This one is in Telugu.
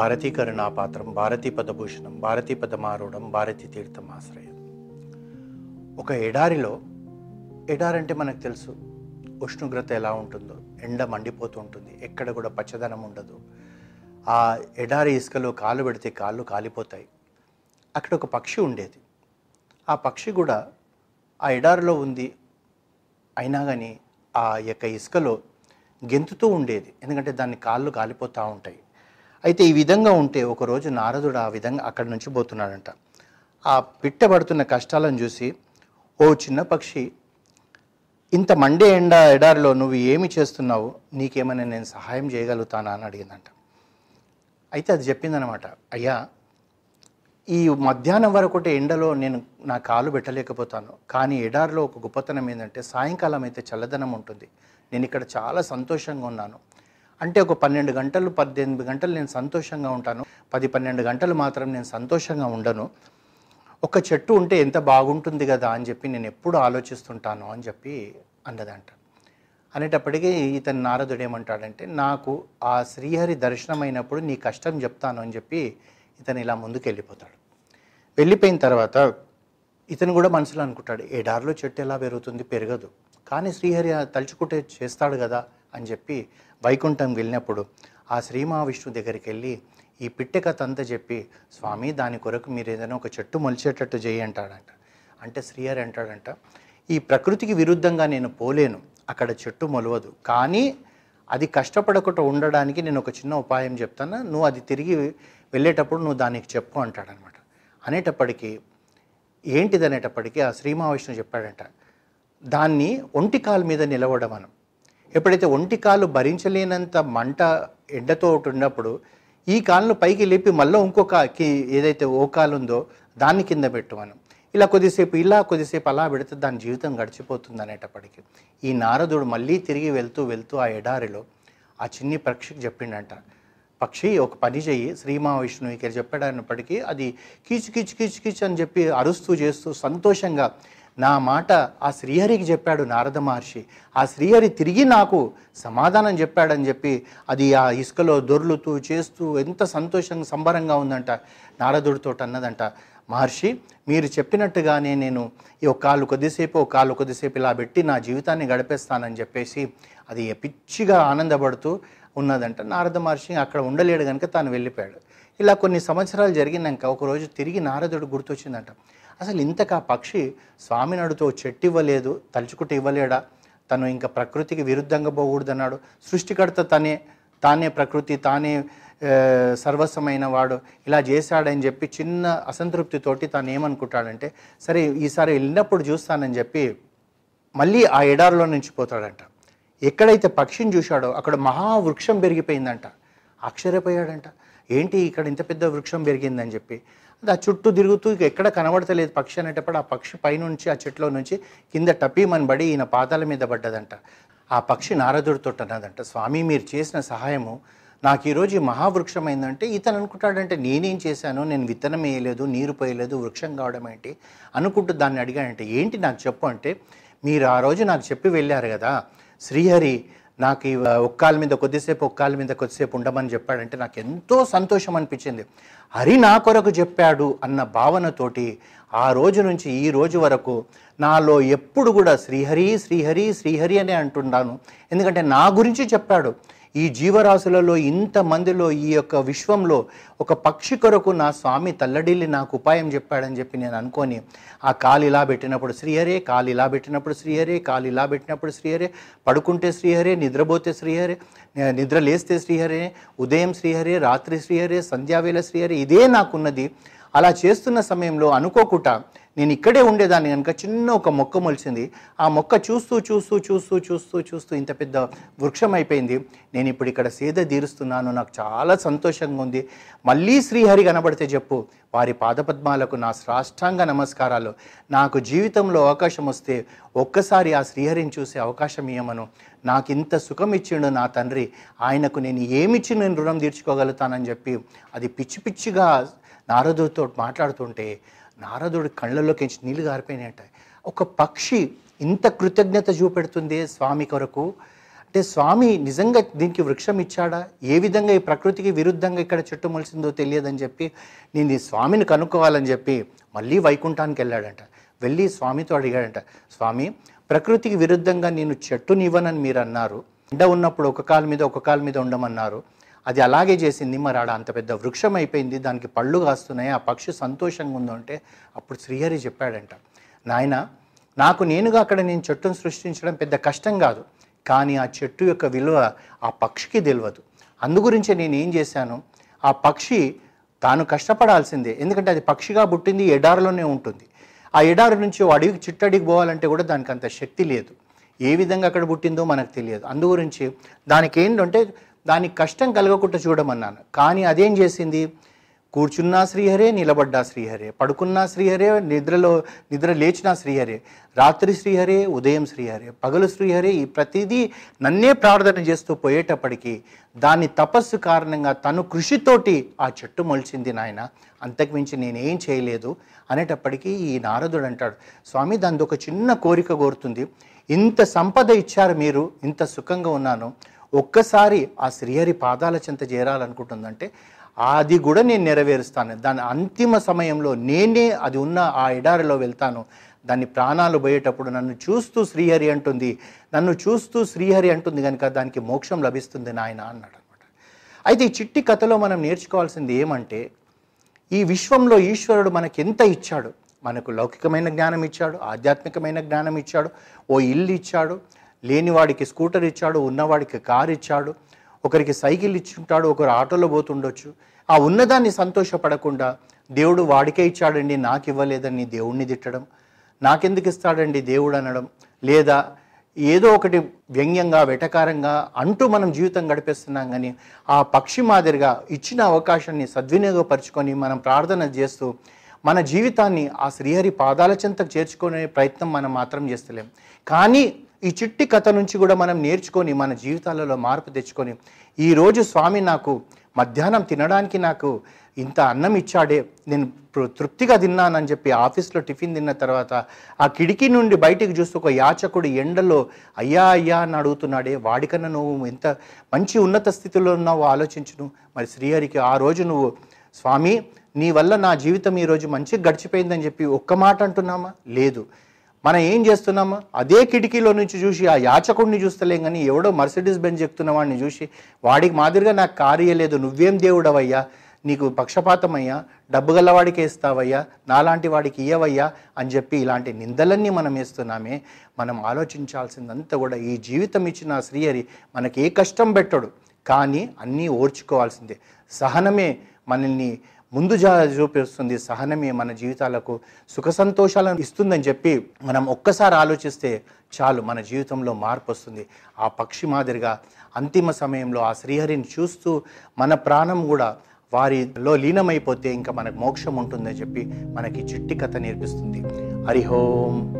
భారతీ కరుణాపాత్రం భారతీ పదభూషణం భారతీ పదమారూఢం భారతీ తీర్థం ఆశ్రయం. ఒక ఎడారిలో ఎడారంటే మనకు తెలుసు ఉష్ణోగ్రత ఎలా ఉంటుందో ఎండ మండిపోతూ ఉంటుంది ఎక్కడ కూడా పచ్చదనం ఉండదు. ఆ ఎడారి ఇసుకలో కాలు పెడితే కాళ్ళు కాలిపోతాయి. అక్కడ ఒక పక్షి ఉండేది. ఆ పక్షి కూడా ఆ ఎడారిలో ఉంది అయినా కానీ ఆ యొక్క ఇసుకలో గెంతుతూ ఉండేది. ఎందుకంటే దాని కాళ్ళు కాలిపోతూ ఉంటాయి. అయితే ఈ విధంగా ఉంటే ఒకరోజు నారదుడు ఆ విధంగా అక్కడి నుంచి పోతున్నాడంట. ఆ పిట్టబడుతున్న కష్టాలను చూసి ఓ చిన్న పక్షి ఇంత మండే ఎండ ఎడారిలో నువ్వు ఏమి చేస్తున్నావు? నీకేమైనా నేను సహాయం చేయగలుగుతానా? అని అడిగిందంట. అయితే అది చెప్పిందనమాట అయ్యా ఈ మధ్యాహ్నం వరకు ఎండలో నేను నా కాలు పెట్టలేకపోతాను. కానీ ఎడారిలో ఒక గొప్పతనం ఏంటంటే సాయంకాలం అయితే చల్లదనం ఉంటుంది. నేను ఇక్కడ చాలా సంతోషంగా ఉన్నాను. అంటే ఒక పన్నెండు గంటలు పద్దెనిమిది గంటలు నేను సంతోషంగా ఉంటాను. పది పన్నెండు గంటలు మాత్రం నేను సంతోషంగా ఉండను. ఒక చెట్టు ఉంటే ఎంత బాగుంటుంది కదా అని చెప్పి నేను ఎప్పుడు ఆలోచిస్తుంటాను అని చెప్పి అన్నదంట. అనేటప్పటికీ ఇతను నారదుడు ఏమంటాడంటే నాకు ఆ శ్రీహరి దర్శనం అయినప్పుడు నీ కష్టం చెప్తాను అని చెప్పి ఇతను ఇలా ముందుకు వెళ్ళిపోతాడు. వెళ్ళిపోయిన తర్వాత ఇతను కూడా మనసులో అనుకుంటాడు ఎడారిలో చెట్టు ఎలా పెరుగుతుంది? పెరగదు. కానీ శ్రీహరి తలుచుకుంటే చేస్తాడు కదా. అని చెప్పి వైకుంఠం వెళ్ళినప్పుడు ఆ శ్రీ మహావిష్ణువు దగ్గరికి వెళ్ళి ఈ పిట్టె కథ అంతా చెప్పి స్వామి దాని కొరకు మీరు ఏదైనా ఒక చెట్టు మొలిచేటట్టు చేయి అంటాడంట. అంటే శ్రీహరి అంటాడంట ఈ ప్రకృతికి విరుద్ధంగా నేను పోలేను అక్కడ చెట్టు మొలవదు కానీ అది కష్టపడకుండా ఉండడానికి నేను ఒక చిన్న ఉపాయం చెప్తాను నువ్వు అది తిరిగి వెళ్ళేటప్పుడు నువ్వు దానికి చెప్పు అంటాడనమాట. అనేటప్పటికీ ఏంటిది అనేటప్పటికీ ఆ శ్రీ మహావిష్ణువు చెప్పాడంట దాన్ని ఒంటి కాలు మీద నిలవడమను ఎప్పుడైతే ఒంటి కాలు భరించలేనంత మంట ఎండతో ఒకటి ఉన్నప్పుడు ఈ కాలును పైకి లేపి మళ్ళీ ఇంకొక కి- ఏదైతే ఓ కాలు ఉందో దాన్ని కింద పెట్టమను ఇలా కొద్దిసేపు ఇలా కొద్దిసేపు అలా పెడితే దాని జీవితం గడిచిపోతుంది అనేటప్పటికీ. ఈ నారదుడు మళ్ళీ తిరిగి వెళ్తూ వెళ్తూ ఆ ఎడారిలో ఆ చిన్ని పక్షికి చెప్పిండంట పక్షి ఒక పని చెయ్యి శ్రీ మహావిష్ణువు ఇక్కడ చెప్పాడన్నప్పటికీ అది కీచు కీచు కీచు కీచు అని చెప్పి అరుస్తూ చేస్తూ సంతోషంగా నా మాట ఆ శ్రీహరికి చెప్పాడు నారద మహర్షి. ఆ శ్రీహరి తిరిగి నాకు సమాధానం చెప్పాడని చెప్పి అది ఆ ఇసుకలో దొర్లుతూ చేస్తూ ఎంత సంతోషంగా సంబరంగా ఉందంట. నారదుడితో అన్నదంట. మహర్షి మీరు చెప్పినట్టుగానే నేను ఈ ఒక కాలు కొద్దిసేపు ఒక కాలు కొద్దిసేపు ఇలా పెట్టి నా జీవితాన్ని గడిపేస్తానని చెప్పేసి అది పిచ్చిగా ఆనందపడుతూ ఉన్నదంట. నారద మహర్షి అక్కడ ఉండలేడు కనుక తాను వెళ్ళిపోయాడు. ఇలా కొన్ని సంవత్సరాలు జరిగినాక ఒకరోజు తిరిగి నారదుడు గుర్తొచ్చిందంట. అసలు ఇంతక పక్షి స్వామి నడుతో చెట్టు ఇవ్వలేదు తలుచుకుంటూ ఇవ్వలేడా? తను ఇంకా ప్రకృతికి విరుద్ధంగా పోకూడదన్నాడు. సృష్టికర్త తనే తానే ప్రకృతి తానే సర్వస్వమైన వాడు. ఇలా చేశాడని చెప్పి చిన్న అసంతృప్తితోటి తాను ఏమనుకుంటాడంటే సరే ఈసారి వెళ్ళినప్పుడు చూస్తానని చెప్పి మళ్ళీ ఆ ఎడారిలో నుంచి పోతాడంట. ఎక్కడైతే పక్షిని చూశాడో అక్కడ మహావృక్షం పెరిగిపోయిందంట. ఆశ్చర్యపోయాడంట. ఏంటి ఇక్కడ ఇంత పెద్ద వృక్షం పెరిగిందని చెప్పి అది ఆ చుట్టూ తిరుగుతూ ఇక ఎక్కడ కనబడతలేదు పక్షి అనేటప్పుడు ఆ పక్షి పైనుంచి ఆ చెట్లో నుంచి కింద టపీమని పడి ఈయన పాదాల మీద పడ్డదంట. ఆ పక్షి నారదుడితో అన్నదంట స్వామి మీరు చేసిన సహాయము నాకు ఈరోజు ఈ మహావృక్షం అయిందంటే ఇతను అనుకుంటాడంటే నేనేం చేశాను? నేను విత్తనం వేయలేదు నీరు పోయలేదు వృక్షం కావడం ఏంటి? అనుకుంటూ దాన్ని అడిగాడంటే ఏంటి నాకు చెప్పు అంటే మీరు ఆ రోజు నాకు చెప్పి వెళ్ళారు కదా శ్రీహరి నాకు ఈ ఒక్కాల మీద కొద్దిసేపు ఒక్కాల మీద కొద్దిసేపు ఉండమని చెప్పాడంటే నాకు ఎంతో సంతోషం అనిపించింది. హరి నా కొరకు చెప్పాడు అన్న భావనతోటి ఆ రోజు నుంచి ఈ రోజు వరకు నాలో ఎప్పుడు కూడా శ్రీహరి శ్రీహరి శ్రీహరి అనే అంటున్నాను. ఎందుకంటే నా గురించి చెప్పాడు. ఈ జీవరాశులలో ఇంతమందిలో ఈ యొక్క విశ్వంలో ఒక పక్షి కొరకు నా స్వామి తల్లడిల్లి నాకు ఉపాయం చెప్పాడని చెప్పి నేను అనుకొని ఆ కాలు ఇలా పెట్టినప్పుడు శ్రీహరే కాలు ఇలా పెట్టినప్పుడు శ్రీహరే కాలు ఇలా పెట్టినప్పుడు శ్రీహరే పడుకుంటే శ్రీహరే నిద్రపోతే శ్రీహరే నిద్ర లేస్తే శ్రీహరే ఉదయం శ్రీహరే రాత్రి శ్రీహరే సంధ్యావేళ శ్రీహరే ఇదే నాకున్నది. అలా చేస్తున్న సమయంలో అనుకోకుండా నేను ఇక్కడే ఉండేదాన్ని కనుక చిన్న ఒక మొక్క మొలిచింది ఆ మొక్క చూస్తూ చూస్తూ చూస్తూ చూస్తూ చూస్తూ ఇంత పెద్ద వృక్షం అయిపోయింది. నేను ఇప్పుడు ఇక్కడ సేద తీరుస్తున్నాను. నాకు చాలా సంతోషంగా ఉంది. మళ్ళీ శ్రీహరి కనబడితే చెప్పు వారి పాదపద్మాలకు నా సాష్టాంగ నమస్కారాలు. నాకు జీవితంలో అవకాశం వస్తే ఒక్కసారి ఆ శ్రీహరిని చూసే అవకాశం ఇవ్వమను నాకు ఇంత సుఖం ఇచ్చిండు నా తండ్రి. ఆయనకు నేను ఏమిచ్చి నేను రుణం తీర్చుకోగలుగుతానని చెప్పి అది పిచ్చి పిచ్చిగా నారదుతో మాట్లాడుతుంటే నారదుడి కళ్ళలోకి నీళ్ళు గారిపోయినాయట. ఒక పక్షి ఇంత కృతజ్ఞత చూపెడుతుంది స్వామి కొరకు? అంటే స్వామి నిజంగా దీనికి వృక్షం ఇచ్చాడా? ఏ విధంగా ఈ ప్రకృతికి విరుద్ధంగా ఇక్కడ చెట్టు మొలిసిందో తెలియదని చెప్పి నేను ఈ స్వామిని కనుక్కోవాలని చెప్పి మళ్ళీ వైకుంఠానికి వెళ్ళాడంట. వెళ్ళి స్వామితో అడిగాడంట స్వామి ప్రకృతికి విరుద్ధంగా నేను చెట్టునివ్వనని మీరు అన్నారు ఎండ ఉన్నప్పుడు ఒక కాలు మీద ఒక కాలు మీద ఉండమన్నారు. అది అలాగే చేసింది. మరి ఆడ అంత పెద్ద వృక్షం అయిపోయింది. దానికి పళ్ళు కాస్తున్నాయి. ఆ పక్షి సంతోషంగా ఉందంటే అప్పుడు శ్రీహరి చెప్పాడంట నాయన నాకు నేనుగా అక్కడ నేను చెట్టును సృష్టించడం పెద్ద కష్టం కాదు. కానీ ఆ చెట్టు యొక్క విలువ ఆ పక్షికి తెలియదు అందుగురించే నేను ఏం చేశాను? ఆ పక్షి తాను కష్టపడాల్సిందే. ఎందుకంటే అది పక్షిగా పుట్టింది ఎడారిలోనే ఉంటుంది. ఆ ఎడారి నుంచి అడవికి చిట్టడికి పోవాలంటే కూడా దానికి అంత శక్తి లేదు. ఏ విధంగా అక్కడ పుట్టిందో మనకు తెలియదు. అందుగురించి దానికి ఏంటంటే దానికి కష్టం కలగకుండా చూడమన్నాను. కానీ అదేం చేసింది? కూర్చున్నా శ్రీహరే నిలబడ్డా శ్రీహరే. పడుకున్నా శ్రీహరే నిద్రలో నిద్ర లేచినా శ్రీహరే. రాత్రి శ్రీహరే ఉదయం శ్రీహరే. పగలు శ్రీహరే ఈ ప్రతిదీ నన్నే ప్రార్థన చేస్తూ పోయేటప్పటికీ దాని తపస్సు కారణంగా తను కృషితోటి ఆ చెట్టు మొలిచింది నాయన. అంతకుమించి నేనేం చేయలేదు అనేటప్పటికీ ఈ నారదుడు అంటాడు. స్వామి దాని ఒక చిన్న కోరిక కోరుతుంది. ఇంత సంపద ఇచ్చారు మీరు ఇంత సుఖంగా ఉన్నాను. ఒక్కసారి ఆ శ్రీహరి పాదాల చెంత చేరాలనుకుంటుందంటే అది కూడా నేను నెరవేరుస్తాను. దాని అంతిమ సమయంలో నేనే అది ఉన్న ఆ ఎడారిలో వెళ్తాను. దాన్ని ప్రాణాలు పోయేటప్పుడు నన్ను చూస్తూ శ్రీహరి అంటుంది. నన్ను చూస్తూ శ్రీహరి అంటుంది కనుక దానికి మోక్షం లభిస్తుంది నాయన అన్నాడు అనమాట అయితే ఈ చిట్టి కథలో మనం నేర్చుకోవాల్సింది ఏమంటే ఈ విశ్వంలో ఈశ్వరుడు మనకి ఎంత ఇచ్చాడు? మనకు లౌకికమైన జ్ఞానం ఇచ్చాడు ఆధ్యాత్మికమైన జ్ఞానం ఇచ్చాడు ఓ ఇల్లు ఇచ్చాడు లేనివాడికి స్కూటర్ ఇచ్చాడు ఉన్నవాడికి కారు ఇచ్చాడు ఒకరికి సైకిల్ ఇచ్చుంటాడు ఒకరు ఆటోలో పోతుండొచ్చు. ఆ ఉన్నదాన్ని సంతోషపడకుండా దేవుడు వాడికే ఇచ్చాడండి నాకు ఇవ్వలేదని దేవుణ్ణి తిట్టడం నాకెందుకు ఇస్తాడండి దేవుడు అనడం లేదా ఏదో ఒకటి వ్యంగ్యంగా వెటకారంగా అంటూ మనం జీవితం గడిపేస్తున్నాం కానీ ఆ పక్షి మాదిరిగా ఇచ్చిన అవకాశాన్ని సద్వినియోగపరుచుకొని మనం ప్రార్థన చేస్తూ మన జీవితాన్ని ఆ శ్రీహరి పాదాల చెంతకు చేర్చుకునే ప్రయత్నం మనం మాత్రం చేస్తలేం. కానీ ఈ చిట్టి కథ నుంచి కూడా మనం నేర్చుకొని మన జీవితాలలో మార్పు తెచ్చుకొని ఈరోజు స్వామి నాకు మధ్యాహ్నం తినడానికి నాకు ఇంత అన్నం ఇచ్చాడే నేను తృప్తిగా తిన్నానని చెప్పి ఆఫీస్లో టిఫిన్ తిన్న తర్వాత ఆ కిటికీ నుండి బయటికి చూస్తూ ఒక యాచకుడు ఎండలో అయ్యా అయ్యా అని అడుగుతున్నాడే వాడికన్నా నువ్వు ఎంత మంచి ఉన్నత స్థితిలో ఉన్నావు ఆలోచించును. మరి శ్రీహరికి ఆ రోజు నువ్వు స్వామి నీ వల్ల నా జీవితం ఈరోజు మంచిగా గడిచిపోయిందని చెప్పి ఒక్క మాట అంటున్నామా? లేదు. మనం ఏం చేస్తున్నాము? అదే కిటికీలో నుంచి చూసి ఆ యాచకుడిని చూస్తలేం కానీ ఎవడో మర్సిడీస్ బెంజ్ ఎక్కుతున్న వాడిని చూసి వాడికి మాదిరిగా నాకు కారు ఇయ్యలేదు నువ్వేం దేవుడవయ్యా? నీకు పక్షపాతమయ్యా? డబ్బు గలవాడికి వేస్తావయ్యా నాలాంటి వాడికి ఇయ్యవయ్యా? అని చెప్పి ఇలాంటి నిందలన్నీ మనం వేస్తున్నామే. మనం ఆలోచించాల్సిందంతా కూడా ఈ జీవితం ఇచ్చిన శ్రీహరి మనకి ఏ కష్టం పెట్టడు. కానీ అన్నీ ఓర్చుకోవాల్సిందే. సహనమే మనల్ని ముందు జా చూపిస్తుంది సహనమే మన జీవితాలకు సుఖ సంతోషాలను ఇస్తుందని చెప్పి మనం ఒక్కసారి ఆలోచిస్తే చాలు మన జీవితంలో మార్పు వస్తుంది. ఆ పక్షి మాదిరిగా అంతిమ సమయంలో ఆ శ్రీహరిని చూస్తూ మన ప్రాణం కూడా వారిలో లీనమైపోతే ఇంకా మనకు మోక్షం ఉంటుందని చెప్పి మనకి చిట్టి కథ నేర్పిస్తుంది. హరిహోం